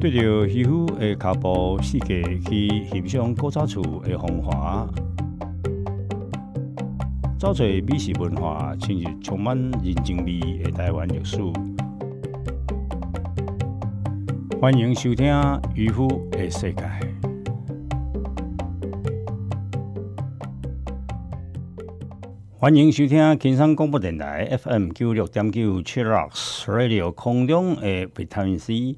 对着渔夫的脚步，世界去欣赏古早厝的风华。走出美食文化，进入充满人情味的台湾历史。欢迎收听《渔夫的世界》。欢迎收听金山广播电台 FM 九六点九七六 Radio 空中的维他命 C。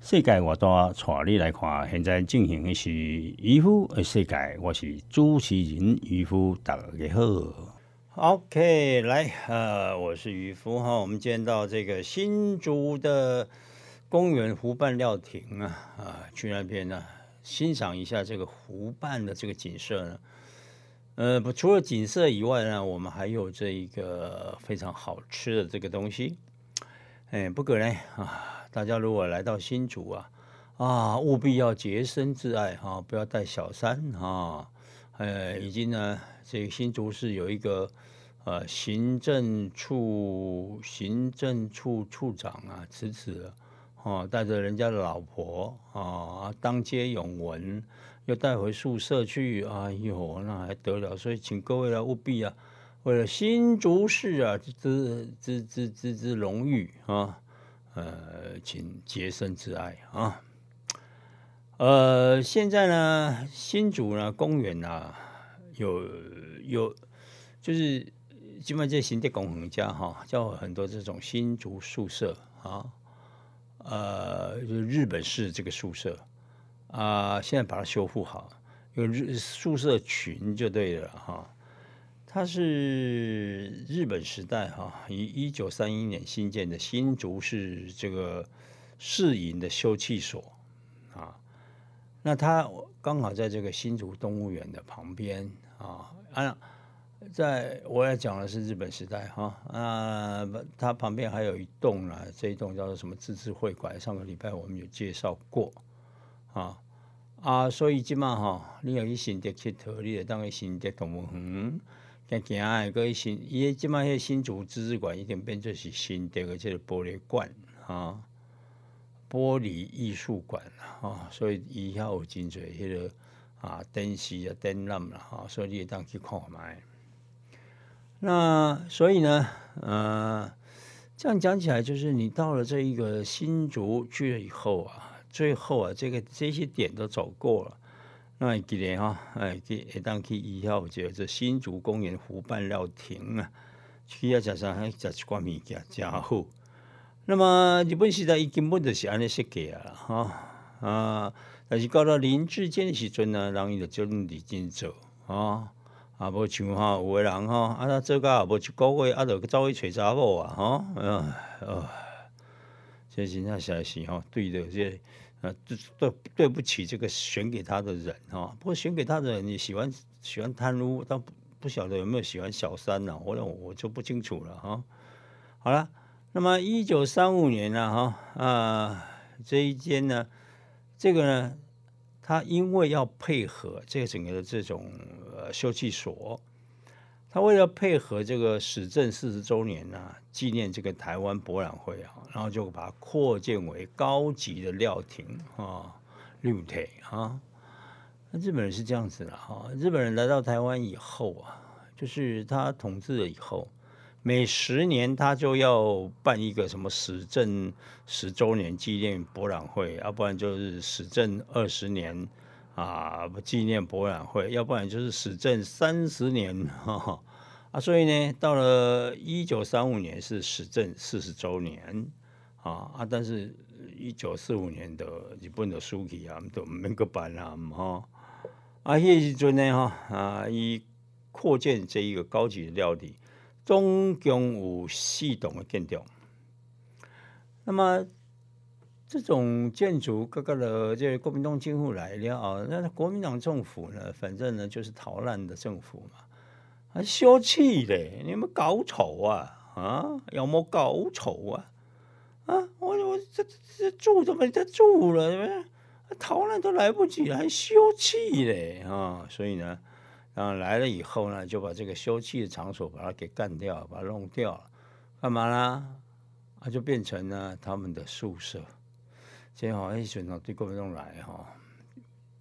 世界我大，带你来看。现在进行的是渔夫的世界，我是主持人渔夫，大家好。OK，来，呃，我是渔夫哈。我们今天到这个新竹的公园湖畔料亭啊，啊，去那边呢欣赏一下这个湖畔的这个景色呢。呃，不，除了景色以外呢，我们还有这一个非常好吃的这个东西。哎，不可能啊。大家如果来到新竹啊，啊，务必要洁身自爱哈，不要带小三哈。呃，已经呢，这个新竹市有一个呃行政处行政处处长啊辞职了，哦，带着人家的老婆啊，当街永闻，又带回宿舍去，哎呦，那还得了？所以请各位来务必啊，为了新竹市啊之之之之之荣誉啊。呃，请洁身自爱啊！呃，现在呢，新竹呢，公园呢，有有，就是基本这新的公园家哈，叫很多这种新竹宿舍啊，呃，就日本式这个宿舍啊，现在把它修复好，有日宿舍群就对了哈。它是日本时代哈，于一九三一年新建的新竹市这个市营的休憩所啊。那它刚好在这个新竹动物园的旁边啊。啊，在我要讲的是日本时代哈啊，它旁边还有一栋呢，这一栋叫做什么自治会馆？上个礼拜我们有介绍过啊啊，所以今嘛哈，你有去新竹佚佗，你就当去新竹动物园。行行诶，个新伊即摆迄新竹自治馆已经变做是新的个即个玻璃馆啊，玻璃艺术馆啊，所以以后有真侪迄个啊灯饰啊展览啦哈，所以你会当去看卖。那所以呢，呃，这样讲起来，就是你到了这一个新竹去了以后啊，最后啊，这个这些点都走过了。那记得哈，哎，去下当去以后就这新竹公园湖畔料亭啊，去遐，食啥？还食一寡物件，真好。那么日本时代伊根本就是安尼设计啊，哈啊，但是到了林志坚的时阵呢，人伊就就认真做啊，啊，无像哈有个人哈，啊，他做甲也无一个月，啊，就走去找查某啊，哈，啊，这真正实是吼，对的这。呃，对对不起，这个选给他的人哈。不过选给他的人，你喜欢喜欢贪污，但不不晓得有没有喜欢小三呢？我我就不清楚了哈。好了，那么一九三五年呢哈啊这一间呢，这个呢，他因为要配合这个整个的这种呃休憩所。他为了配合这个史政四十周年呢，纪念这个台湾博览会啊，然后就把它扩建为高级的料亭啊，六亭啊。那日本人是这样子的哈，日本人来到台湾以后啊，就是他统治了以后，每十年他就要办一个什么史政十周年纪念博览会，要不然就是史政二十年。啊，纪念博览会，要不然就是史政三十年，啊，所以呢，到了一九三五年是史政四十周年，啊啊，但是一九四五年的日本的书记啊，都没个办啦，哈啊，迄时阵呢，哈啊，以扩建这一个高级的料理，总共有四栋的建筑，那么。这种建筑各个的这国民党政府来了啊，那国民党政府呢，反正呢就是逃难的政府嘛，还消气嘞！你们搞丑啊啊？有没搞丑啊？啊！我我这这住都没得住了，逃难都来不及了，还休憩嘞啊！所以呢，啊来了以后呢，就把这个休憩的场所把它给干掉，把它弄掉了，干嘛啦？啊，就变成了他们的宿舍。即吼迄时阵对国民党来吼，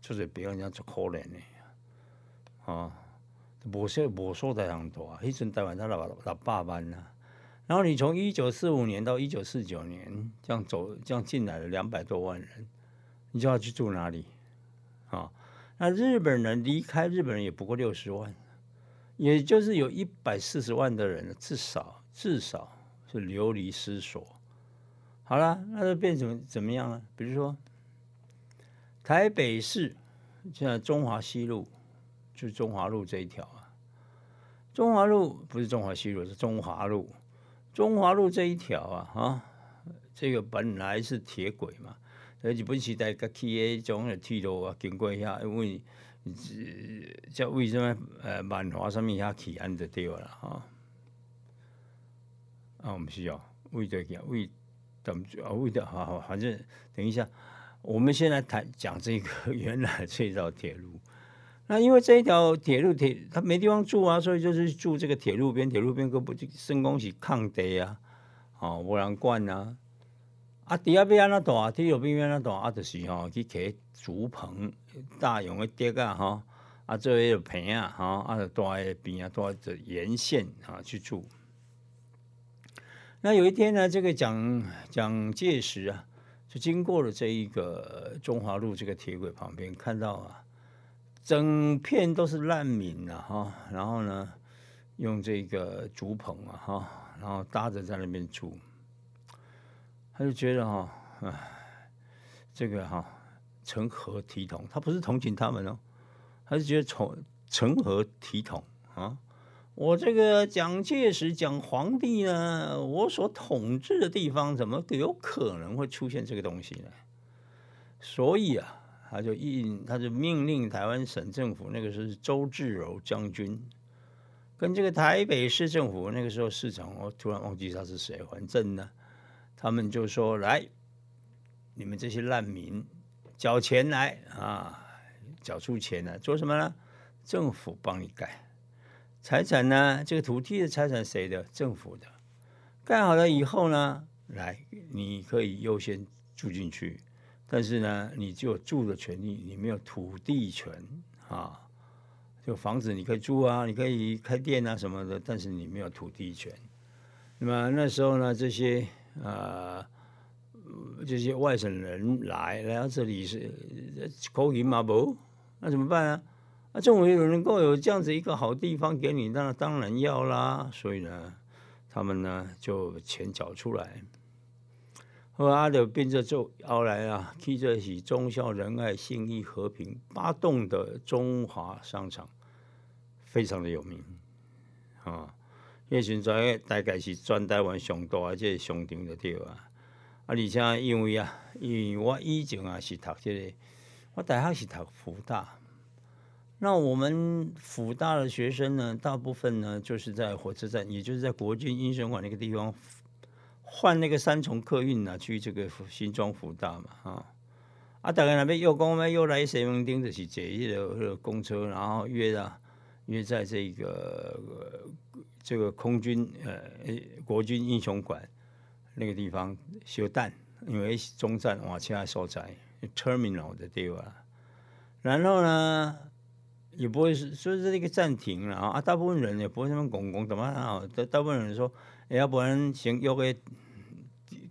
就是别人家足可怜的，吼，无说无所在人大，迄阵台湾才六六百万呐。然后你从一九四五年到一九四九年这样走，这样进来了两百多万人，你就要去住哪里？啊，那日本人离开日本人也不过六十万，也就是有一百四十万的人，至少至少是流离失所。好了，那就变成怎么样啊？比如说台北市现在中华西路，就是中华路这一条啊，中华路不是中华西路，是中华路。中华路这一条啊，哈，这个本来是铁轨嘛，日本时代个起的种的铁路啊，经过遐，因为叫为什么呃万华上面遐起安就对了哈。啊，我们需要为这个为怎么啊为的好好，反正等一下，我们现在谈讲这个 原来这条铁路。那因为这一条铁路铁，他没地方住啊，所以就是住这个铁路边。铁路边可不就升工是抗地啊，哦，无人管啊。啊，底下边安那大，铁路边边那大，啊，就是吼去起竹棚，大用的竹啊，哈，啊，做迄个棚啊，哈，啊，就住在边啊，住在沿线啊去住。那有一天呢，这个蒋蒋介石啊，就经过了这一个中华路这个铁轨旁边，看到啊。整片都是难民啊，哈，然后呢，用这个竹棚啊，哈，然后搭着在那边住，他就觉得哈，哎，这个哈，成何体统？他不是同情他们哦，他是觉得从成何体统啊？我这个蒋介石讲皇帝呢，我所统治的地方怎么有可能会出现这个东西呢？所以啊。他就印，他就命令台湾省政府，那个时候是周至柔将军，跟这个台北市政府那个时候市长，我突然忘记他是谁，反正呢，他们就说来，你们这些难民缴钱来啊，缴出钱来做什么呢？政府帮你盖财产呢？这个土地的财产谁的？政府的。盖好了以后呢，来你可以优先住进去。但是呢，你就有住的权利，你没有土地权啊。就房子你可以住啊，你可以开店啊什么的，但是你没有土地权。那么那时候呢，这些呃这些外省人来来到这里是口音嘛不？那怎么办啊？那政府有能够有这样子一个好地方给你，那当然要啦。所以呢，他们呢就钱缴出来。后来就变着做，后来啊，去这是忠孝仁爱信义和平八栋的中华商场，非常的有名啊。迄现在大概是专台湾上大即个商场的对啊。啊，而且因为啊，因为我以前啊是读这个，我大学是读福大。那我们辅大的学生呢，大部分呢就是在火车站，也就是在国军英雄馆那个地方。换那个三重客运呢，去这个新庄福大嘛，啊，啊，大概那边又公们又来西门町，的是坐一个公车，然后约啊约在这个这个空军呃国军英雄馆那个地方修弹，因为中站往下所在 terminal 的地方，然后呢也不会是说是那个暂停了啊，大部分人也不会那么拱拱怎么啊，大大部分人说。要不然先约个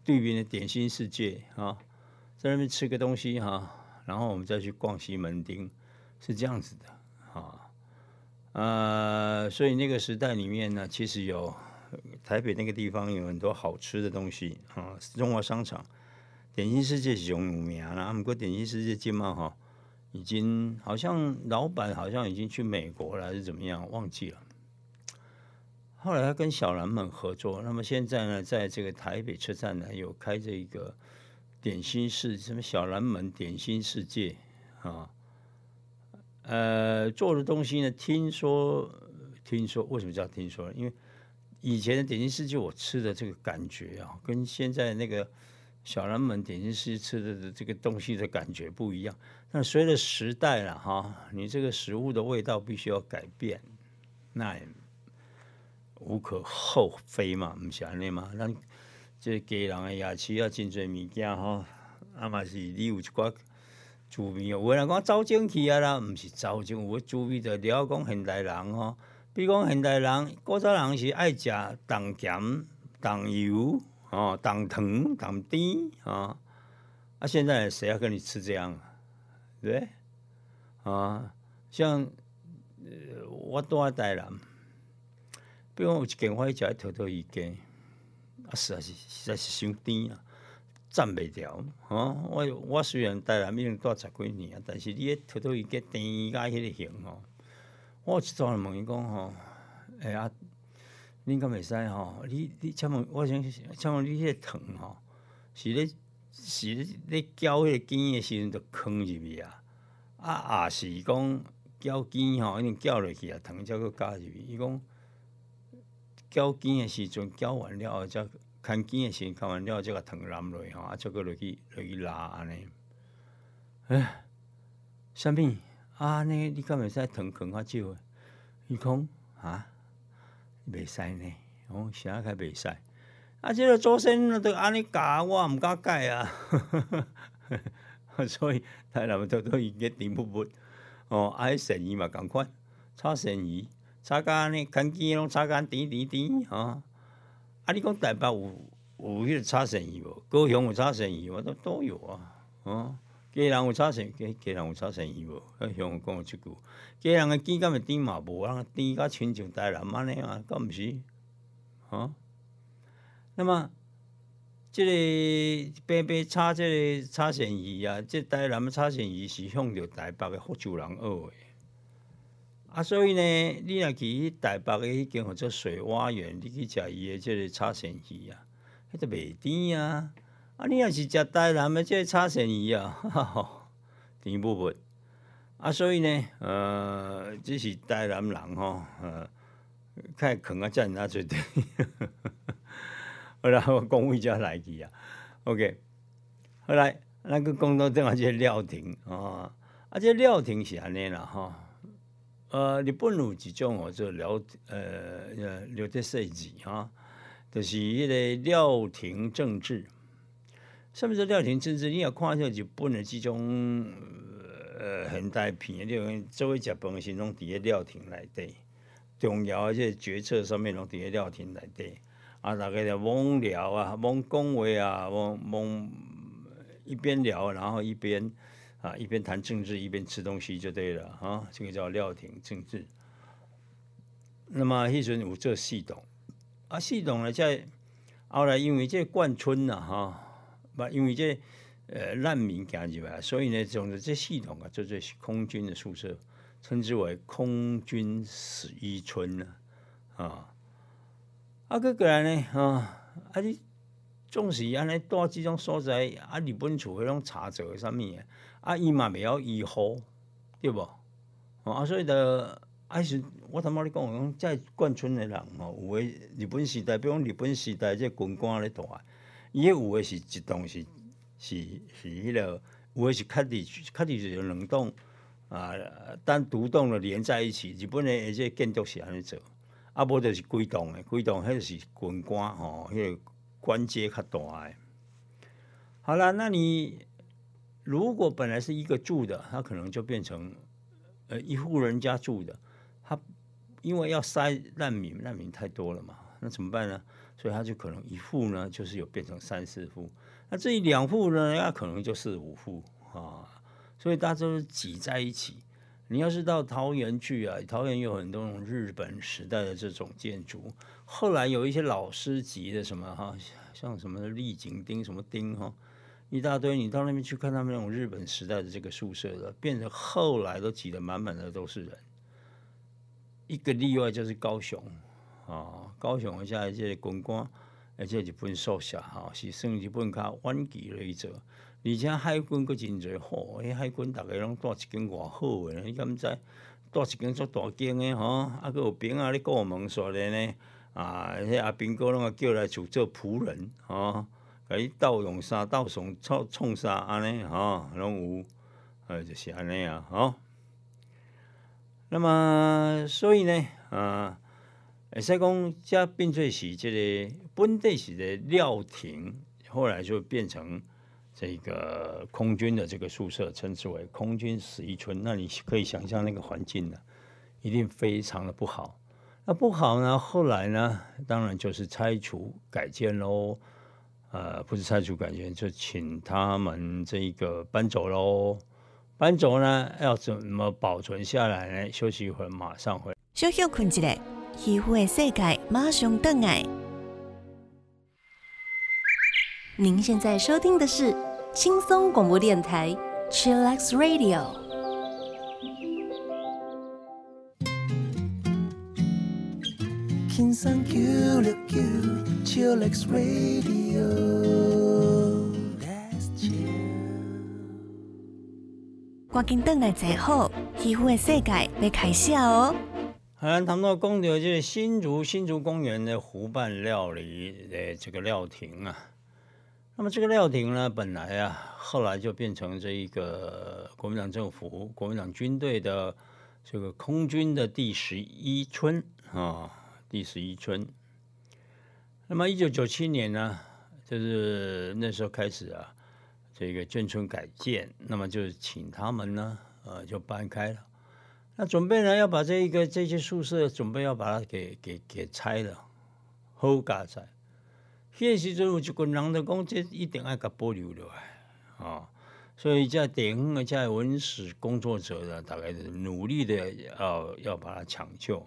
对面的点心世界啊，在那边吃个东西哈，然后我们再去逛西门町，是这样子的啊。呃，所以那个时代里面呢，其实有台北那个地方有很多好吃的东西啊。中华商场点心世界是有名啦，不过点心世界今嘛哈，已经好像老板好像已经去美国了，还是怎么样，忘记了。后来他跟小蓝们合作，那么现在呢，在这个台北车站呢，有开着一个点心世什么小蓝门点心世界啊，呃，做的东西呢，听说听说为什么叫听说？因为以前的点心世界我吃的这个感觉啊，跟现在那个小蓝门点心世界吃的这个东西的感觉不一样。那随着时代了哈，你这个食物的味道必须要改变，那也。无可厚非嘛，毋是安尼嘛？咱即家人的牙齿要真侪物件吼，啊嘛是你有一寡趣味哦。有人讲走进去啊啦，毋是走进，有趣味着了讲现代人吼。比如讲现代人，古早人是爱食重咸、重油、哦、重糖、重甜啊。啊，现在谁要跟你吃这样？对？啊，像呃，我住在台南，比如讲有一间我去食土豆鱼羹，啊，实在是实在是伤甜啊，赞袂牢啊。我我虽然台南已经住十几年啊，但是你迄土豆鱼羹甜甲迄个型吼。我一早就问伊讲吼，哎啊，恁敢袂使吼？你你请问，我想请问你迄个糖吼，是咧是咧咧搅迄个羹诶时阵就放入去啊？啊，也是讲搅羹吼，一定搅落去啊，糖才搁加入去。伊讲搅羹诶时阵搅完了后，才看羹的时阵看完了，才甲糖淋落去吼，啊，才搁落去落去拉安尼。哎，啥物？啊，尼你敢袂使糖放较少？伊讲啊，袂使呢。哦，啥个袂使？啊，即个祖先都安尼教，我毋敢改啊。所以台南都都伊个甜不不哦，爱生鱼嘛共款，炒生鱼，炒甲安尼，干鸡拢炒甲甜甜甜吼。啊，你讲台北有有迄个炒生鱼无？高雄有炒生鱼无？都都有啊，哦。家人有炒成，家家人有炒成伊无？向我讲即句，家人诶见敢会甜嘛？无人甜甲亲像台南安尼啊？敢毋是？吼。那么，即个白白炒即个炒成鱼啊，即台南诶炒成鱼是向着台北诶福州人学诶。啊，所以呢，你若去台北诶迄间或者水蛙园，你去食伊诶即个炒成鱼啊，迄个袂甜啊。啊，你若是食台南的即个炒鳝鱼啊，甜不不？啊，所以呢，呃，这是台南人吼，呃，较坑啊，遮尔啊做对。好啦，我讲位遮来去啊，OK。后来，咱个讲到正话，即个料亭啊，啊，即个料亭是安尼啦，吼。呃，日本有一种哦，做料呃呃料亭设计哈，就是迄个料亭政治。什么是料亭政治？你要看下日本的这种呃现代片，你用作为食饭的时拢伫个料亭内底，重要即个决策上面拢伫个料亭内底。啊，大家就罔聊啊，罔讲话啊，罔罔一边聊，然后一边啊一边谈政治，一边吃东西就对了啊。这个叫料亭政治。那么迄阵有这系统啊，系统呢在后来因为这贯村呐哈。不，因为这呃难民行入来，所以呢，总之这系统啊，就这空军的宿舍，称之为空军十一村呢，啊，啊，个过来呢，啊，啊，你总是安尼住这种所在，啊，日本厝迄种查做啥物啊，啊，伊嘛袂晓医好，对不？啊，所以的，还是我头毛你讲讲，在贯村的人哦，有诶日本时代，比如讲日本时代这军官咧住。伊有诶是一栋是是是迄个，有诶是较地较地是两栋啊，单独栋了连在一起。日本诶即个建筑是安尼做，啊无就是规栋诶，规栋迄是军官吼，迄个官阶较大诶。好了，那你如果本来是一个住的，他可能就变成呃一户人家住的，他因为要塞难民，难民太多了嘛，那怎么办呢？所以他就可能一户呢，就是有变成三四户，那这两户呢，那可能就四五户啊。所以大家都挤在一起。你要是到桃园去啊，桃园有很多种日本时代的这种建筑，后来有一些老师级的什么哈，像什么丽景町什么町哈，一大堆。你到那边去看他们那种日本时代的这个宿舍的，变成后来都挤得满满的都是人。一个例外就是高雄。哦，高雄一下即个军官，而且日本宿舍哈，是算日本较晚期咧做，而且海军佫真侪好，迄海军逐个拢带一间偌好诶，你敢知？带一间足大间诶吼，啊，佫有兵啊咧过门说咧呢，啊，迄阿兵哥拢啊叫来做做仆人，吼，甲伊斗用啥斗送创创啥安尼，吼，拢有，呃，就是安尼啊，吼。那么，所以呢，啊。会使讲，这变做是即个本地是个料亭，后来就变成这个空军的这个宿舍，称之为空军十一村。那你可以想象那个环境呢，一定非常的不好。那不好呢，后来呢，当然就是拆除改建喽。呃，不是拆除改建，就请他们这个搬走喽。搬走呢，要怎么保存下来呢？休息一会儿，马上回。小休困一下，皮肤的世界马上登来。您现在收听的是轻松广播电台 Chillax Radio。轻松 Q 六 Q Chillax Radio。赶紧登来坐好，皮肤的世界要开始哦。好，谈到公牛，就是新竹新竹公园的湖畔料理的这个料亭啊。那么这个料亭呢，本来啊，后来就变成这一个国民党政府、国民党军队的这个空军的第十一村啊，第十一村。那么一九九七年呢，就是那时候开始啊，这个眷村改建，那么就请他们呢，呃，就搬开了。那准备呢，要把这一个这些宿舍准备要把它给给给拆了，后嘎在。迄时阵有一群人就讲，这一定要甲保留落来，啊，所以在地方的在文史工作者呢，大概是努力的要要把它抢救。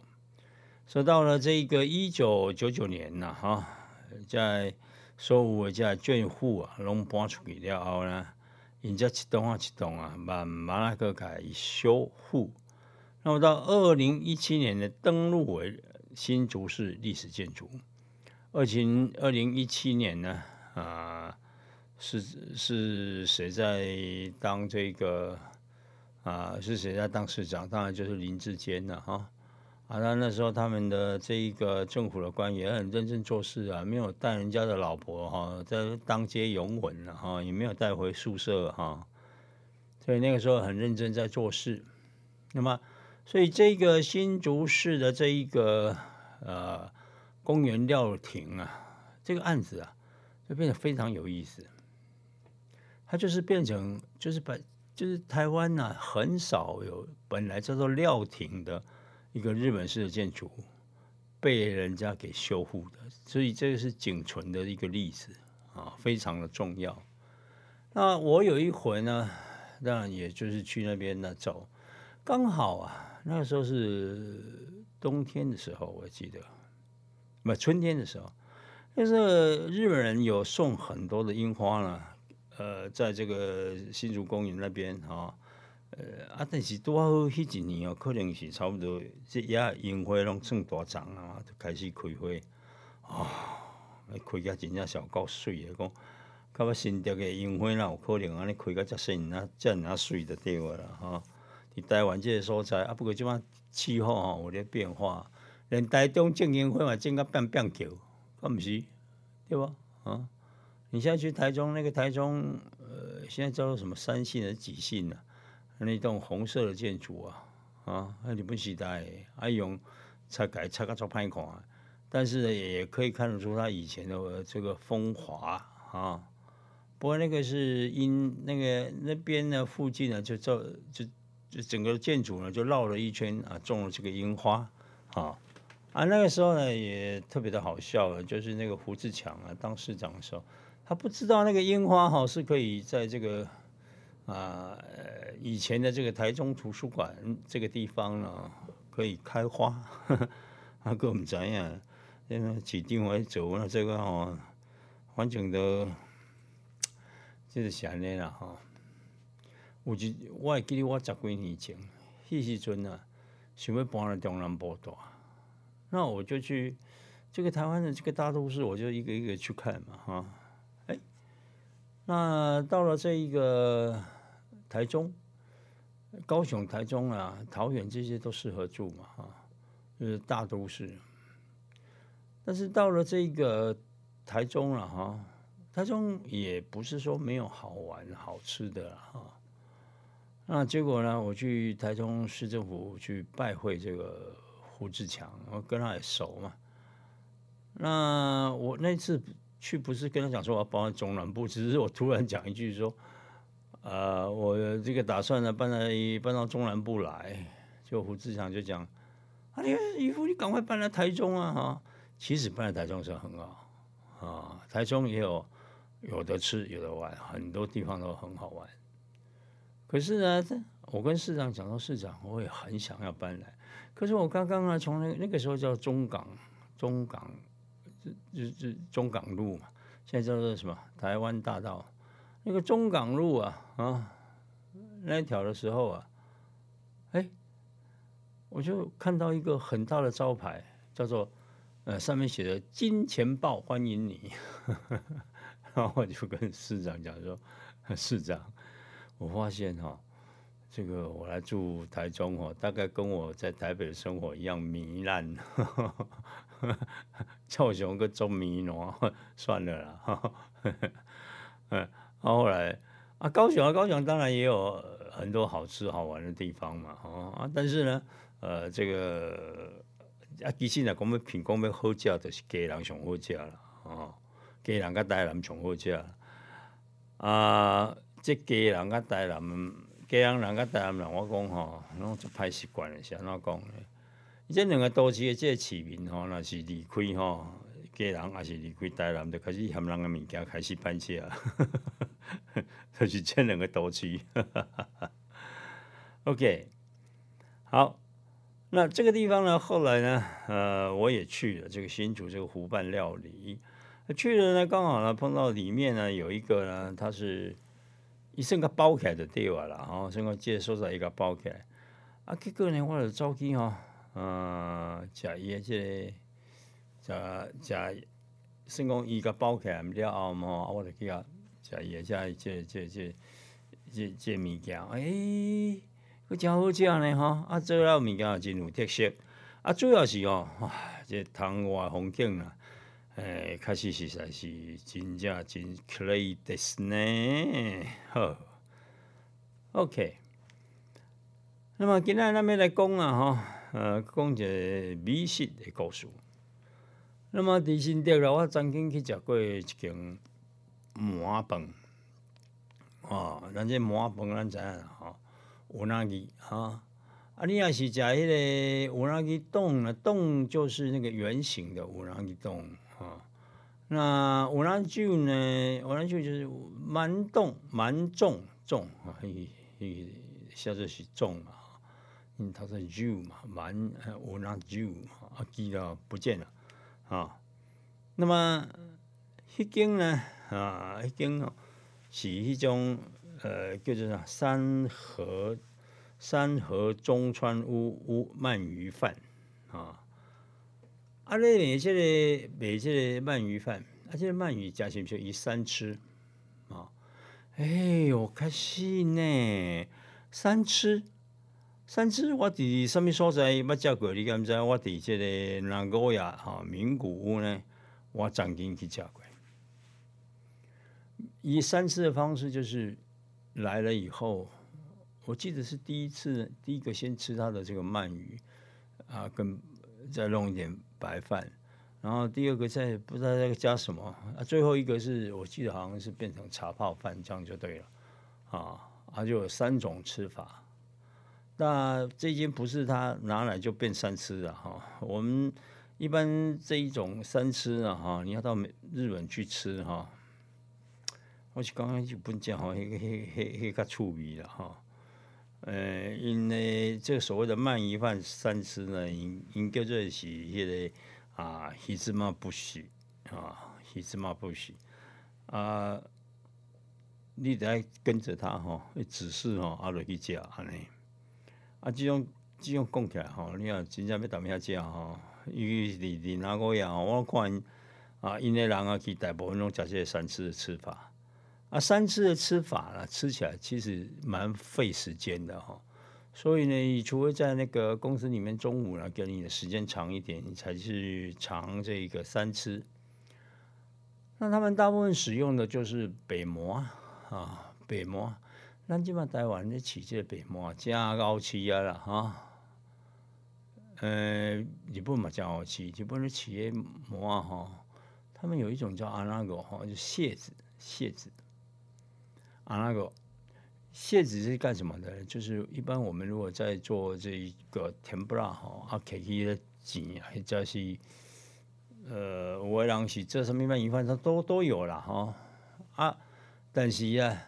说到了这个一九九九年呐，哈，在所有的眷户啊，拢搬出去了后呢，人家一栋啊一栋啊，慢慢那个改修复。那么到二零一七年的登录为新竹市历史建筑。二零二零一七年呢，啊，是是谁在当这个啊？是谁在当市长？当然就是林志坚了哈。啊，那那时候他们的这一个政府的官员很认真做事啊，没有带人家的老婆哈在当街拥吻了哈，也没有带回宿舍哈。所以那个时候很认真在做事。那么，所以这个新竹市的这一个呃。公园料亭啊，这个案子啊，就变得非常有意思。它就是变成，就是把，就是台湾呢，很少有本来叫做料亭的一个日本式的建筑被人家给修复的，所以这个是仅存的一个例子啊，非常的重要。那我有一回呢，当然也就是去那边呢走，刚好啊，那个时候是冬天的时候，我记得。那春天的时候，那时候日本人有送很多的樱花呢，呃，在这个新竹公园那边哈，呃啊，但是多好迄几年哦，可能是差不多这也樱花拢正大长啊，就开始开花啊，开甲真正小够水的，讲，到尾新竹的樱花啦有可能安尼开甲遮新啊，遮尔水的对个啦哈。伫台湾这个所在啊，不过即摆气候哈有咧变化。连台中种樱花嘛，种个变变桥，可毋是，对吧？啊，你现在去台中那个台中，呃，现在叫做什么三信还是几信啊？那栋红色的建筑啊，啊，那日本时代啊用拆改拆个做歹看，但是呢，也可以看得出它以前的这个风华啊。不过那个是因那个那边呢附近呢，就造就就整个建筑呢就绕了一圈啊，种了这个樱花啊。啊，那个时候呢也特别的好笑，就是那个胡志强啊当市长的时候，他不知道那个樱花哈是可以在这个啊以前的这个台中图书馆这个地方呢可以开花，他跟我们怎样？因为指定我走了这个哦，反正都就是想那了哈。有一我还记得我十几年前，迄时阵啊想要搬来中南部住。那我就去这个台湾的这个大都市，我就一个一个去看嘛，哈，哎，那到了这一个台中、高雄、台中啊、桃园这些都适合住嘛，哈，就是大都市。但是到了这个台中了，哈，台中也不是说没有好玩、好吃的哈。那结果呢，我去台中市政府去拜会这个。胡志强，我跟他也熟嘛。那我那次去不是跟他讲说我要搬到中南部，只是我突然讲一句说，呃，我这个打算呢搬到搬到中南部来，就胡志强就讲，啊，你姨夫你赶快搬来台中啊哈，其实搬来台中是很好啊，台中也有有的吃有的玩，很多地方都很好玩。可是呢，我跟市长讲说，市长我也很想要搬来，可是我刚刚呢从那那个时候叫中港中港。就就中港路嘛，现在叫做什么？台湾大道那个中港路啊啊，那一条的时候啊，哎，我就看到一个很大的招牌，叫做呃，上面写的“金钱豹欢迎你”，然后我就跟市长讲说：“市长，我发现哈。”这个我来住台中哦，大概跟我在台北的生活一样糜烂，臭熊个中迷喏，算了啦。嗯，后来啊，高雄啊，高雄当然也有很多好吃好玩的地方嘛，哦啊，但是呢，呃，这个啊，其实呢，讲要品讲要好食，就是家人上好食啦，哦，家人甲台南上好食，啊，这家人甲台南。家人人甲台南人，我讲吼，拢做歹习惯是安怎讲咧？这两个都市的这市民吼，若是离开吼，家人也是离开台南，就开始嫌人的物件开始搬迁，就是这两个都市。OK，好，那这个地方呢，后来呢，呃，我也去了这个新竹这个湖畔料理，去了呢，刚好呢碰到里面呢有一个呢，他是。伊算个包起来就对话啦，吼，算讲即个所在伊个包起来。啊，结果呢，我就走去吼，嗯，食伊诶即个，食食，算讲伊个包起来了后嘛，我就去啊食伊个即即即即即即物件，诶，佫诚好食呢，吼，啊，做了物件也真有特色，啊，主要是吼，哇，这窗外风景啊。诶，开始实在是真正真 clear 的呢。好，OK。那么今日咱们来讲啊，哈，呃，讲一个美食的故事。那么第新德了，我曾经去食过一间麻饭，啊，咱这麻饭咱知影哈，有哪个哈？啊，你也是食迄个有哪个洞呢？洞就是那个圆形的有哪个洞。啊，那五郎酒呢？五郎酒就是蛮重、蛮重、重啊，一下子是重嘛，因为它是酒嘛，蛮五郎酒啊，记了不见了啊。那么一间呢啊，一间哦，是迄种呃，叫做啥三河三河中川屋屋鳗鱼饭啊。啊，咧卖即个卖即个鳗鱼饭，啊，即个鳗鱼加是毋是伊三吃啊？哎哟，开心呢！三吃，三吃，我伫什物所在捌食过？你敢知？我伫即个南高亚哈名古屋呢，我曾经去食过。以三吃的方式，就是来了以后，我记得是第一次，第一个先吃它的这个鳗鱼啊，跟再弄一点。白饭，然后第二个再不知道再加什么啊，最后一个是我记得好像是变成茶泡饭，这样就对了啊，它就有三种吃法。那这间不是他拿来就变三吃的哈，我们一般这一种三吃啊哈，你要到日本去吃哈，我是刚刚就不讲哈，迄个迄迄迄个醋味了哈。呃，因为这个所谓的鳗鱼饭三吃呢，应应叫做是迄个啊，鱼子嘛不许啊，鱼子嘛不许啊，你得跟着他吼，指示吼，阿落去食安尼。啊，这种这种讲起来吼，你啊真正要踮遐食吼，因为伫伫哪个呀？我看啊，因为人啊去大部分拢食即个三吃的吃法。啊，三吃的吃法呢，吃起来其实蛮费时间的哈。所以呢，你除非在那个公司里面中午呢，给你的时间长一点，你才去尝这个三吃。那他们大部分使用的就是北馍啊，北馍。咱即马台湾咧起这北馍，加高起啊啦哈。呃，日本嘛加好吃，日本咧起的馍哈。他们有一种叫阿拉狗哈，就蟹子，蟹子，阿拉狗，蟹子是干什么的？就是一般我们如果在做这一个甜不辣哈，啊，给伊的钱，或者是呃，我人是这什么鳗鱼饭，它都都有了哈。啊，但是啊，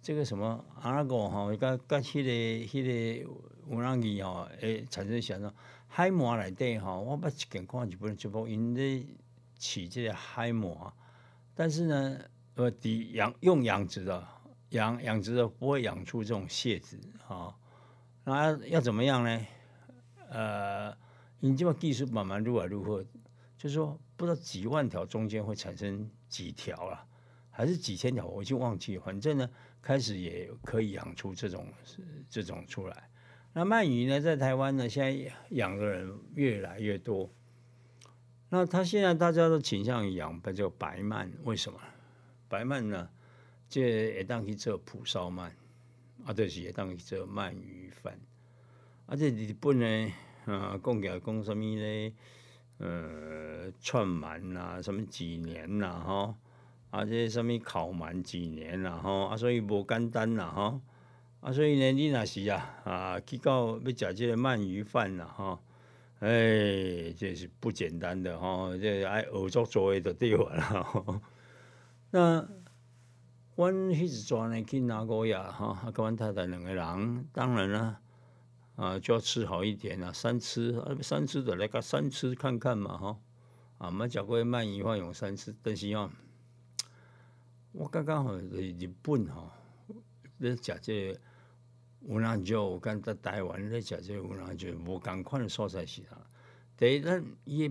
这个什么阿拉狗哈，跟跟迄个迄个有人伊吼，会产生想到海鳗内底哈，我捌一件看日本节目，因咧饲这个海鳗，但是呢，呃，底养用养殖的养养殖的不会养出这种蟹子哈，那要怎么样呢？呃，你这个技术慢慢如何如何，就是说不知道几万条中间会产生几条了，还是几千条，我已经忘记，反正呢，开始也可以养出这种这种出来。那鳗鱼呢，在台湾呢，现在养的人越来越多。那他现在大家都倾向于养叫白鳗，为什么？白鳗呢，这会当去做蒲烧鳗，啊，就是也当去做鳗鱼饭。啊，这日本呢，啊，讲起来讲什么呢？呃，串鳗啊，什么几年呐，哈，啊，这什么烤鳗几年呐，哈，啊，所以无简单啦，哈。啊，所以呢，你若是啊啊去到要食这个鳗鱼饭啦，吼，哎，这是不简单的吼，这爱学做做的就对啦。那阮迄时阵呢去拿过呀，哈，跟阮太太两个人，当然啦，啊就要吃好一点啊，三吃啊，三吃就来个三吃看看嘛，哈，啊，冇食过鳗鱼饭用三吃，但是哦，我刚刚好日本吼，咧食这。有人就我讲在台湾咧食这有人就无共款的所在是啊？第一，咱伊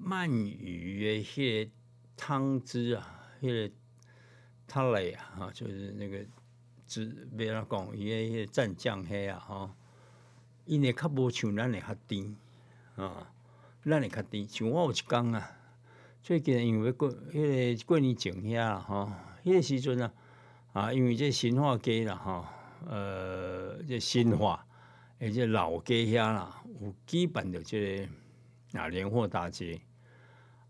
鳗鱼的迄个汤汁啊，迄个汤类啊，就是那个汁，别呾讲，伊的迄个蘸酱迄啊，哈，因为较无像咱的较甜啊，咱的较甜。像我有一工啊，最近因为过迄个过年前遐啦，哈，迄个时阵啊，啊，因为这新化街啦，哈。呃，这新化，而且老街遐啦，有基本的这个啊年货大街。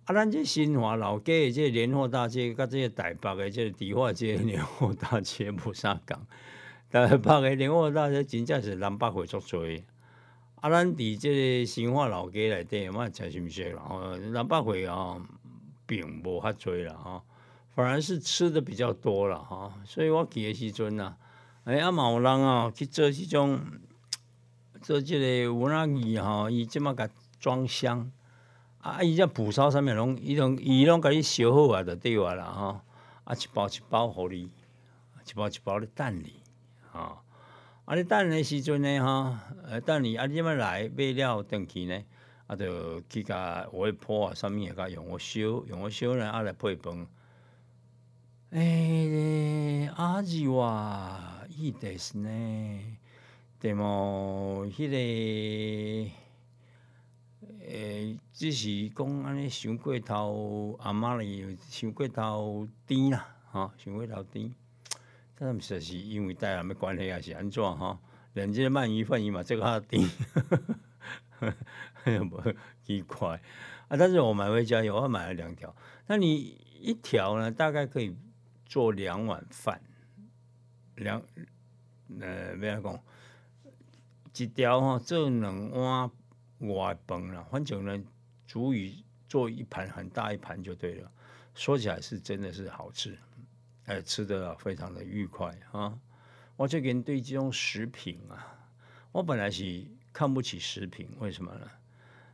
啊，咱这新华老街的这联货大街，甲这个台北的这迪化街联货大街无啥共。台北的联货大街真正是南北会足多。啊，咱伫这个新华老街内底，嘛真是毋是啦。吼，南北会啊，并无遐多啦，吼，反而是吃的比较多了，哈。所以我记的时阵呐。哎，啊，嘛有人哦去做即种做即个有哪鱼吼，伊即马甲装箱，啊，伊只蒲烧上面拢伊拢伊拢甲你烧好啊，就对啊啦吼，啊，一包一包互你，一包一包咧等你，吼，啊，你等的时阵呢，吼，呃，等你啊，你即马来买了登去呢，啊，就去甲我破啊，啥物会甲用我烧，用我烧呢，啊来配饭。诶，阿字话，伊ですね。でも、迄个， 诶，只是讲安尼想过头，阿妈哩想过头甜啦，吼，想过头甜。但毋实是因为带阿咩关系，还是安怎吼？连这鳗鱼饭伊嘛，这个甜，无奇怪。啊，但是我买回家以后，我买了两条。那你一条呢，大概可以。做两碗饭，两呃，咩讲？一条吼做两碗外崩了，反正呢，足以做一盘很大一盘就对了。说起来是真的是好吃，哎，吃的非常的愉快啊！我这个人对这种食品啊，我本来是看不起食品，为什么呢？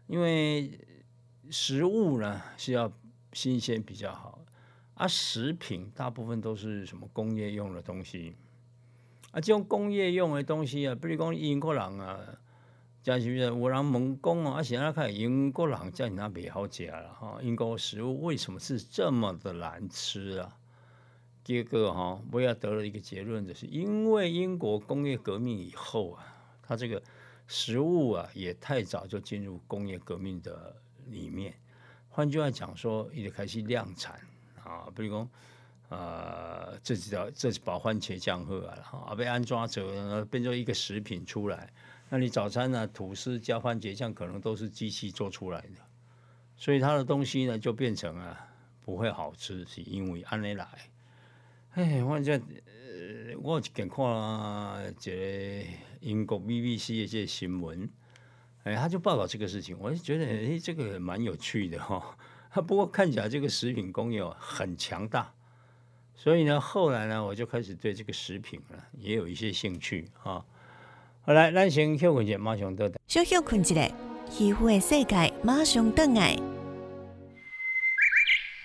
因为食物呢是要新鲜比较好。啊，食品大部分都是什么工业用的东西啊？这种工业用的东西啊，比如讲英国人啊，讲是不是有人问讲哦？啊，现在看英国人在那边好食了哈。英国食物为什么是这么的难吃啊？结果哈，我也得了一个结论，就是因为英国工业革命以后啊，它这个食物啊也太早就进入工业革命的里面。换句话讲说，也开始量产。啊，比如讲，呃，这几条这几包番茄酱喝啊，啊被安装成变成一个食品出来。那你早餐呢，吐司加番茄酱可能都是机器做出来的，所以它的东西呢就变成啊不会好吃，是因为安尼来。哎，我这呃，我有一件看一个英国 BBC 的这新闻，哎，他就报道这个事情，我就觉得哎，这个蛮有趣的哈。他不过看起来这个食品工业很强大，所以呢，后来呢，我就开始对这个食品呢也有一些兴趣啊。好来，咱先休困一下，马上到。小休困一下，皮肤的世界马上登来。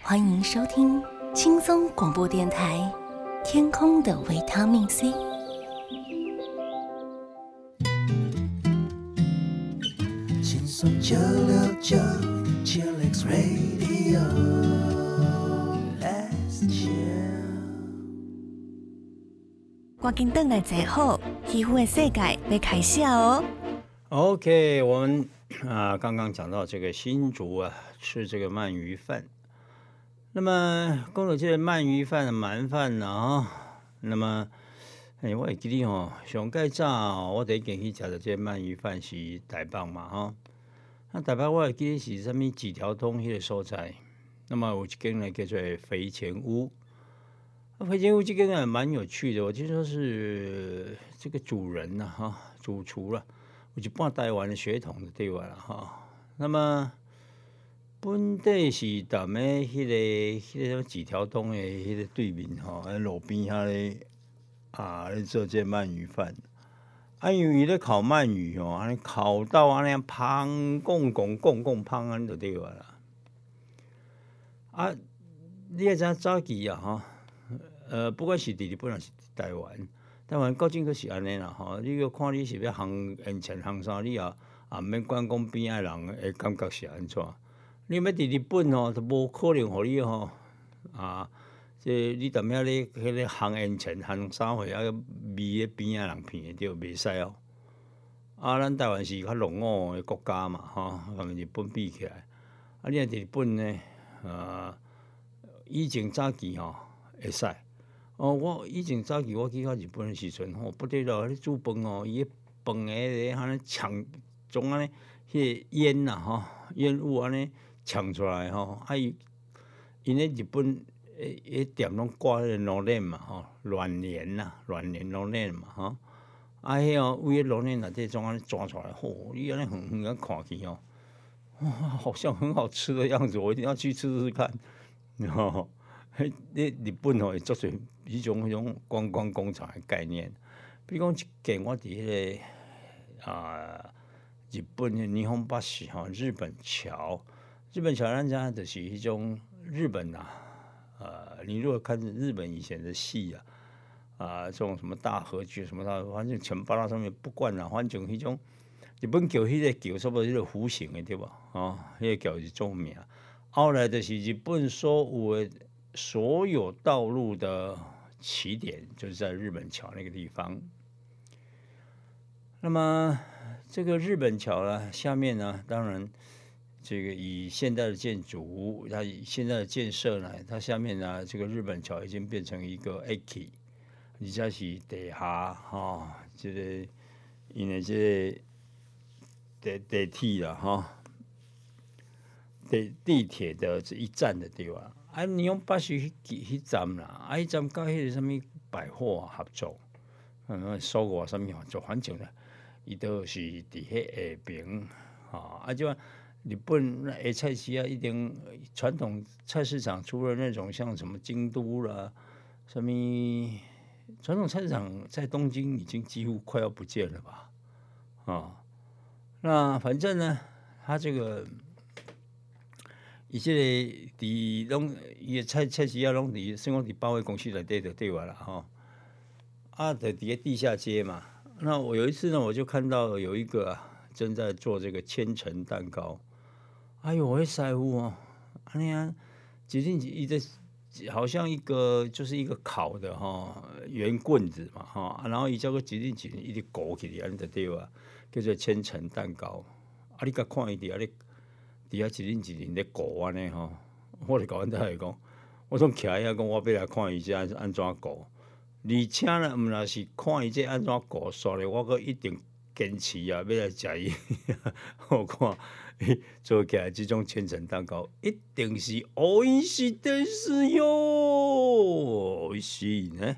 欢迎收听轻松广播电台。天空的维他命 C。轻松九六九，Chillax Radio。赶紧等来最好，皮肤的世界要开始哦。OK，我们啊刚刚讲到这个新竹啊，吃这个鳗鱼饭。那么，讲到这个鳗鱼饭、鳗饭呢啊，那么，哎，我会记得吼，上介早我第一件去食的这鳗鱼饭是台北嘛哈。那台北我会记得是什么几条通迄个所在。那么有一间呢叫做肥前屋，肥前屋这间也蛮有趣的。我听说是这个主人呐哈，主厨了，我就半台湾的血统的对外了哈。那么。本地是踮咧迄个、迄个几条东的迄个对面吼，喺路边遐咧啊，咧做这鳗鱼饭。啊，因为咧烤鳗鱼哦，安尼烤到安尼香公公公公香安就对话啦。啊，你也知早期啊吼，呃，不管是伫日本还是台湾，台湾究竟佫是安尼啦吼。你要看你是要行现钱行啥，你也也免管讲边仔人会感觉是安怎。你要伫日本吼，都无可能互你吼啊！即你踮遐咧，迄个行烟尘、行啥货啊？味咧边仔人闻着袂使哦。啊，咱台湾是较落伍诶国家嘛，吼，同日本比起来，啊，你伫日本呢，啊，以前早期吼会使。哦，我以前早期我去到日本诶时阵吼，不得了，你煮饭哦，伊饭诶咧，安尼呛，种安尼，迄个烟呐，吼，烟雾安尼。呛出来吼，啊伊因为日本诶诶店拢挂迄个罗链嘛吼，软帘呐，软帘罗链嘛吼，啊迄个为罗链内底种安尼抓出来，吼，伊安尼远远个看去吼，哇，好像很好吃的样子，我一定要去吃吃看，吼，迄你日本吼会做出迄种迄种观光工厂诶概念，比如讲一件我伫迄个啊日本诶霓虹巴士吼，日本桥。日本桥人家就是一种日本呐，呃，你如果看日本以前的戏啊，啊，这种什么大和剧什么的，反正全巴拉上面不管啦，反正迄种日本桥迄个桥，差不多迄个弧形的对吧？啊，迄个桥是著名。后来就是日本所有的所有道路的起点，就是在日本桥那个地方。那么这个日本桥呢，下面呢，当然。这个以现代的建筑，它以现在的建设呢，它下面呢，这个日本桥已经变成一个 A K，而且是地下哈，这个因为这地地铁了哈，地地铁的这一站的地方，啊，你用巴士去去站啦，啊，一站跟迄个什么百货合作，嗯，收购啊什么合作，反正呢，伊都是伫迄下边，啊，啊就。日本那菜市啊，一定传统菜市场，除了那种像什么京都啦，什么传统菜市场在东京已经几乎快要不见了吧？啊，那反正呢，他这个一些伫拢伊菜菜市啊，拢伫生活伫保卫公司内底的对外了哈。啊，在底下地下街嘛。那我有一次呢，我就看到有一个正在做这个千层蛋糕。哎呦，我会晒乎哦！哎呀，几斤几一个，好像一个就是一个烤的哈圆棍子嘛哈，然后伊叫个几斤几一直裹起来，安得对吧？叫做千层蛋糕。啊，你甲看伊伫啊咧，底下几斤几斤咧裹安尼哈，我就甲阮仔来讲，我从徛遐讲，我要来看伊这安怎裹。而且呢，毋若是看伊这安怎裹，所以我阁一定 坚持啊，要来食伊。我看伊做起来即种千层蛋糕，一定是おいしいですよ，おいしい呢，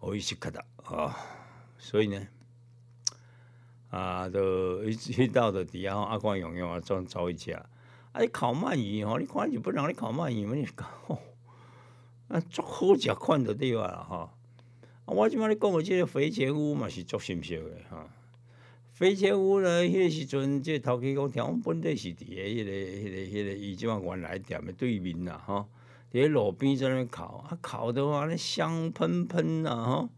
おいしかった啊。所以呢，啊，都一一到的底下阿光用用啊，装找一家。 啊，你烤鳗鱼吼，你看日本人咧烤鳗鱼，你讲啊，足好食款就对啊吼。啊，我即摆咧讲个即个肥前屋嘛是足新鲜诶吼。肥前屋呢，迄个时阵即头家讲，听讲本地是伫诶迄个、迄个、迄个伊即摆原来店诶对面啦吼。伫路边在那烤，啊烤的话咧香喷喷啊吼，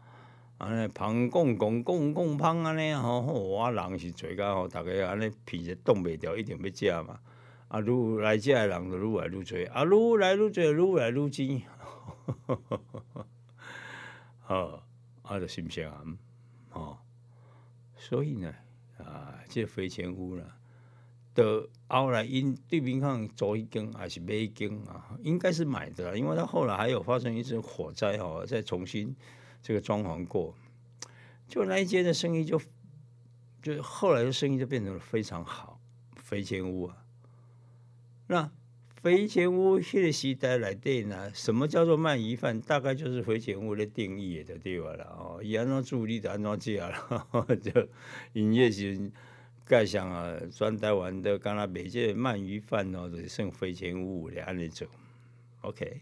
安尼香滚滚、滚滚香安尼吼，哇人是做甲吼，逐个安尼皮是冻袂掉，一定要食嘛。啊，愈来遮诶人就愈来愈侪，啊，愈来愈侪，愈来愈精，好，啊，就新鲜啊，吼，所以呢，啊，即个飞前屋呢，的后来因对面看租一间还是买一间啊，应该是买的，因为他后来还有发生一次火灾哦，再重新这个装潢过，就那一间的生意就就后来的生意就变成了非常好，飞前屋啊。那肥前屋迄个时代来底呢？什么叫做鳗鱼饭？大概就是肥前屋的定义的对吧啦？哦，伊安怎煮你就安怎 食啦。就营业时介绍啊，全台湾的敢若卖这鳗鱼饭哦，就是算肥前屋咧安尼做。OK，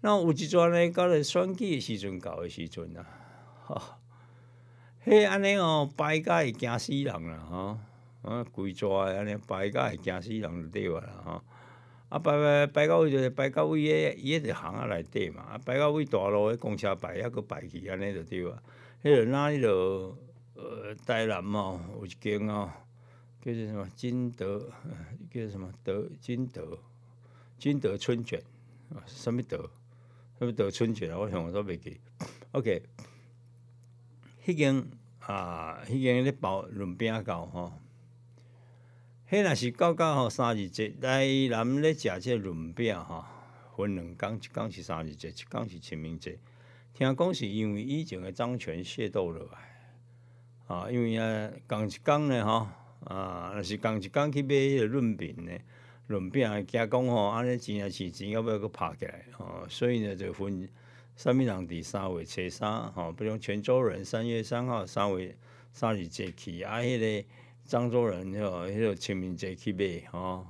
那有一桩呢，到了选举的时阵搞的时阵啊，哈，嘿安尼哦，摆甲会惊死人啦，吼。啊，规抓安尼摆甲会惊死人就对啦吼。啊，摆摆摆到位就摆到位诶，伊迄个行啊内底嘛。啊，摆到位大路诶公车摆还佫摆去安尼就对啊。迄个哪迄个呃台南嘛，有一间哦，叫做什么金德，叫什么德金德金德春卷啊？什么德？什么德春卷啊？我想我都袂记。OK，迄间啊，迄间咧包润饼糕吼。迄若是到到吼三日节，来南咧食这润饼吼，分两工，一工是三日节，一工是清明节。听讲是因为以前的张权械斗落来，啊，因为啊，共一工呢吼，啊，若是共一工去买迄个润饼呢，润饼加工吼，安尼钱啊是钱，要不要佫拍起来？吼，所以呢就分啥物人伫三月初三，吼，比如泉州人三月三号三月三日节去，啊，迄个。漳州人吼，迄个清明节去买吼，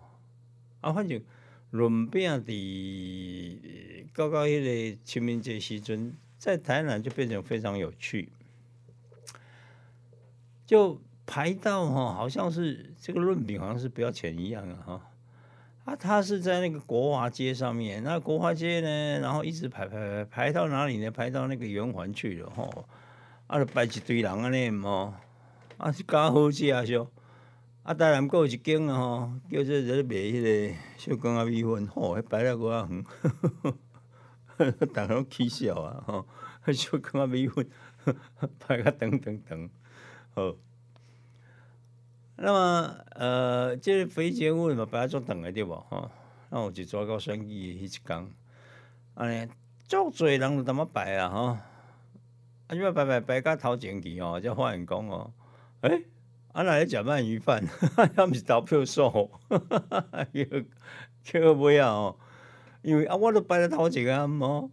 啊，反正润饼伫到到迄个清明节时阵，在台南就变成非常有趣，就排到吼，好像是这个润饼好像是不要钱一样啊哈，啊，他是在那个国华街上面，那国华街呢，然后一直排排排排到哪里呢？排到那个圆环去了吼，啊，就排一堆人安尼吼。啊，是加好食啊！少啊，当然过一间啊吼，叫做在卖迄个小公仔米粉，吼，迄摆了个啊远，逐个拢起笑啊！吼，小公仔米粉 摆个长长长，好。那么呃，这肥节屋嘛摆做长个对无吼？那我就抓到选举迄一工，安尼足侪人就踮么摆啊吼，啊，即摆摆摆摆到头前去吼，才发现讲哦。哎，阿奶咧食鳗鱼饭，还毋是投票数，叫叫买啊哦，因为啊，我都摆咧头前啊，哦，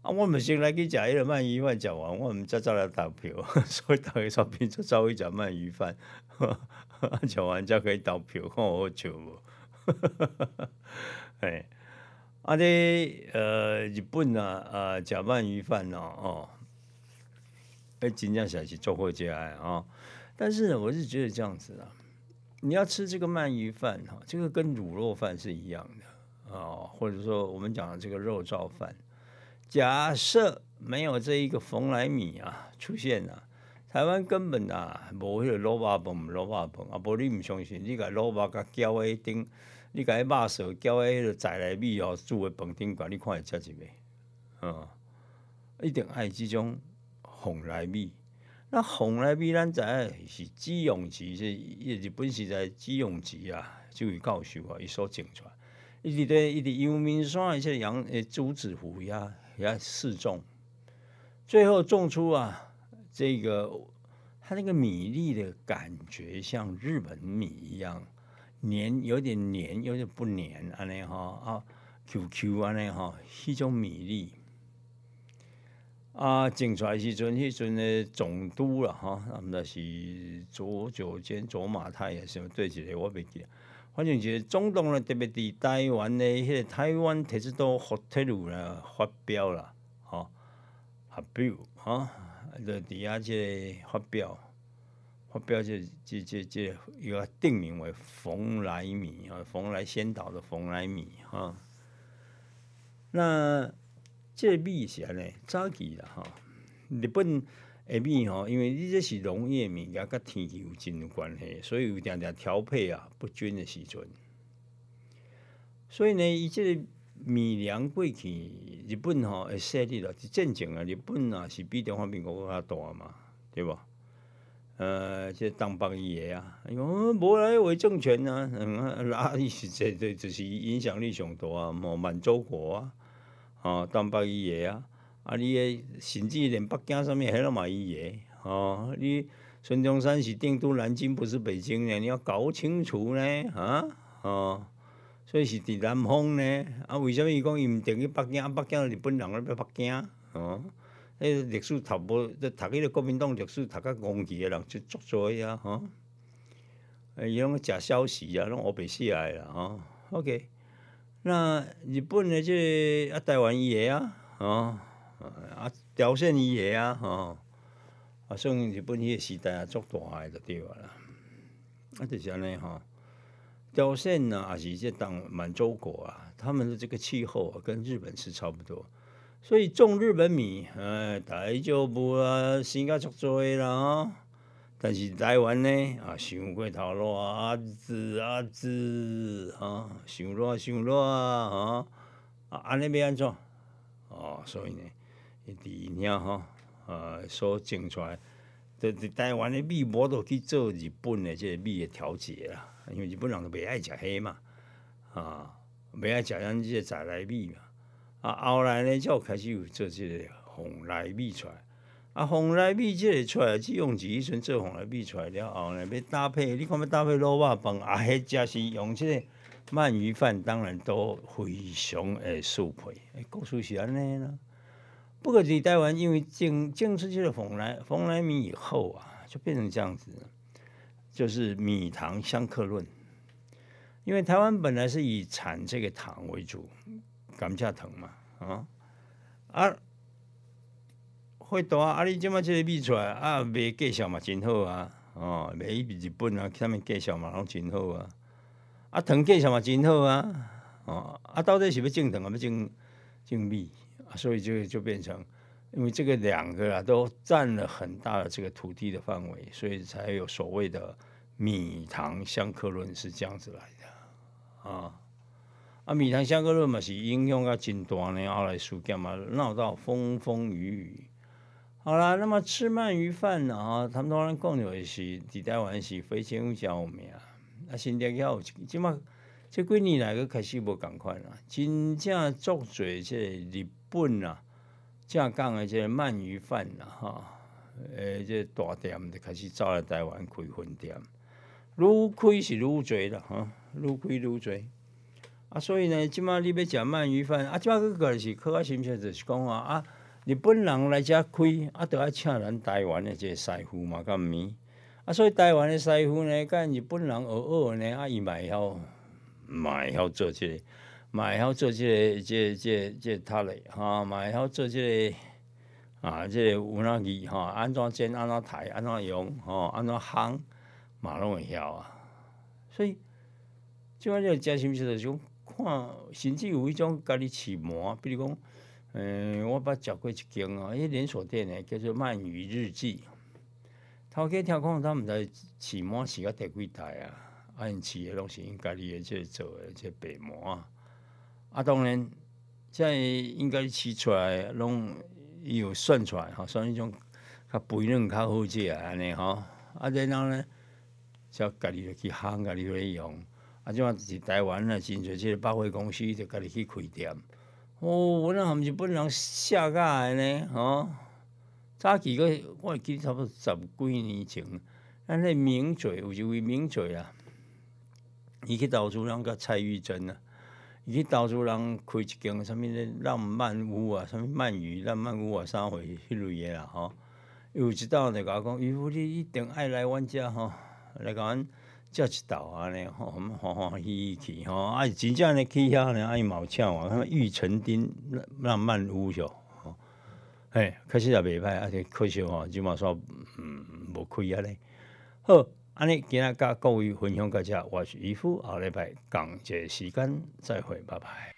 啊，我毋先来去食迄个鳗鱼饭，食完我毋则走来投票，所以逐个刷屏就走去食鳗鱼饭，食完才可以投票，看好笑无？哎，啊，咧呃，日本啊，啊，食鳗鱼饭哦，哦，哎，真正是是做好食诶哦。但是呢，我是觉得这样子啊，你要吃这个鳗鱼饭哈，这个跟卤肉饭是一样的啊，或者说我们讲的这个肉燥饭，假设没有这一个蓬莱米啊出现啊，台湾根本啊无迄个卤肉饭，卤肉饭啊，无你唔相信，你个萝卜甲搅喺顶，你甲迄肉色搅喺迄个在来米哦煮的饭顶管，你看会食一味，啊，一定爱这种蓬莱米。那红来米咱知影是紫用纸，是日本时代紫用纸啊，就会教授啊，伊所种出来。伊伫咧，伊伫阳明山而且杨诶朱子湖呀也试种，最后种出啊这个它那个米粒的感觉像日本米一样黏，有点黏，有点不黏，安尼哈啊，Q Q 安尼哈，一种米粒。啊，种出来时阵，迄阵的总督啦哈，他们那是左九间左马太也是对一个我袂记，反正就是总统咧特别伫台湾的迄个台湾铁道都福特路啦发表啦，吼发表吼，就伫遐即个发表，发表即即即即一个定名为冯莱米啊，冯莱仙岛的冯莱米哈，那。这米是安尼，早期啦吼，日本的米吼，因为你这是农业米，也甲天气有真有关系，所以有定定调配啊不均的时阵。所以呢，伊这个米粮过去，日本吼会设立了，是正经啊。日本啊是比中华民国较大嘛，对无？呃，这东北伊个啊，因为无来为政权啊，嗯，哪伊是这这就是影响力上大啊，莫满洲国啊。哦，东北伊个啊，啊，你诶甚至连北京上面迄拢嘛伊个，哦，你孙中山是定都南京，不是北京呢，你要搞清楚呢，啊，哦，所以是伫南方呢，啊，为什么伊讲伊毋定去北京？啊北京日本人咧，要北京，哦，迄历史读无，读迄个国民党历史读较戇记诶人就足多啊，吼，伊拢假消息啊，拢乌白写来啦，吼，OK。那日本的这啊台湾伊个啊，哦啊朝鲜伊个啊，吼啊算日本迄个时代啊足大个就对啊啦，啊就是安尼吼，朝鲜呢也是这当满洲国啊，他们的这个气候啊跟日本是差不多，所以种日本米，哎大丈夫啊，生甲足多啦哦。但是台湾呢，啊，想过头咯啊，子啊子啊，想热想热啊，啊，安尼要安怎？哦，所以呢，伊伫遐吼，呃，所种出来，在台湾的米无都去做日本的这米的调节啦，因为日本人都袂爱食黑嘛，啊，袂爱食咱这在来米嘛，啊，后来呢，就开始有做这个红来米出来。啊，红来米即个出来，只用几时阵做红来米出来了后呢，要搭配，你看要搭配卤肉饭，啊，迄则是用即个鳗鱼饭，当然都非常诶适配。诶，故事是安尼啦。不过伫台湾，因为种种出去的红来红来米以后啊，就变成这样子，就是米糖相克论。因为台湾本来是以产这个糖为主，甘蔗糖嘛，啊，啊。会大啊！你即马即个米出来啊，卖介绍嘛真好啊！哦，卖去日本啊，他们介绍嘛拢真好啊！啊，糖介绍嘛真好啊！哦，啊，到底是要种糖啊，要种种米啊？所以就就变成，因为这个两个啊都占了很大的这个土地的范围，所以才有所谓的米糖相克论是这样子来的啊！啊，米糖相克论嘛是影响啊真大呢，后来事件嘛闹到风风雨雨。好啦，那么吃鳗鱼饭呢？啊，他们当然讲的是伫台湾是非常有名。啊，现在要即嘛，这几年来个开始无共款啦，真正足侪即日本啊，正港的即鳗鱼饭啦，哈，诶，即大店就开始走来台湾开分店，愈开是愈侪啦，哈，愈开愈侪。啊，所以呢，即马你要食鳗鱼饭，啊，即马个个是靠啊，是毋是就是讲话啊？日本人来遮开，啊，都爱请咱台湾的这师傅嘛，敢毋咪？啊，所以台湾的师傅呢，跟日本人学学呢，啊，伊嘛会晓，嘛会晓做这个，嘛会晓做这个，这、这、这塔嘞，哈，嘛会晓做这个，啊，这个有哪字哈？安怎煎，安怎抬，安怎用，吼，安怎烘，嘛拢会晓啊。所以，即款这食是毋是就看，甚至有一种家己饲馍，比如讲。嗯，我捌食过一间哦，迄连锁店诶，叫做鳗鱼日记。头家听讲，他毋知饲馍饲到第几代啊？啊，因饲诶拢是因家己诶，即做诶，即白馍啊。啊，当然，即应该饲出来，拢伊有算出来吼，算迄种较肥嫩、较好食安尼吼。啊，然后呢，则家己去烘，家己去用。啊，即嘛是台湾啊，真侪即个百货公司，就家己去开店。哦，我那他们日本人下架的呢，哦，早期个我记得差不多十几年前，咱迄名嘴有一位名嘴啊，伊去投资人甲蔡玉珍啊，伊去投资人开一间什物咧浪漫屋啊，什物鳗鱼浪漫屋啊，啥货迄类的啦吼。有一道就甲我讲，姨夫你一定爱来阮遮吼，来甲阮食一道安尼吼，我们欢欢喜喜去吼，啊真正咧去遐呢，啊伊嘛有请我，他玉成丁浪漫屋哟，吼，嘿，开始也袂歹，啊且可惜吼，即马煞嗯无开啊咧。好，安尼今日甲各位分享到遮，我是姨夫，下礼拜共一时间再会，拜拜。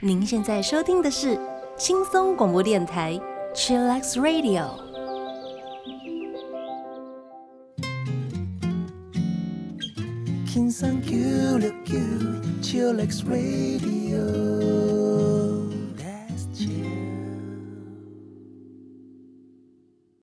您现在收听的是轻松广播电台 Chillax Radio。轻松九六九 Chillax Radio。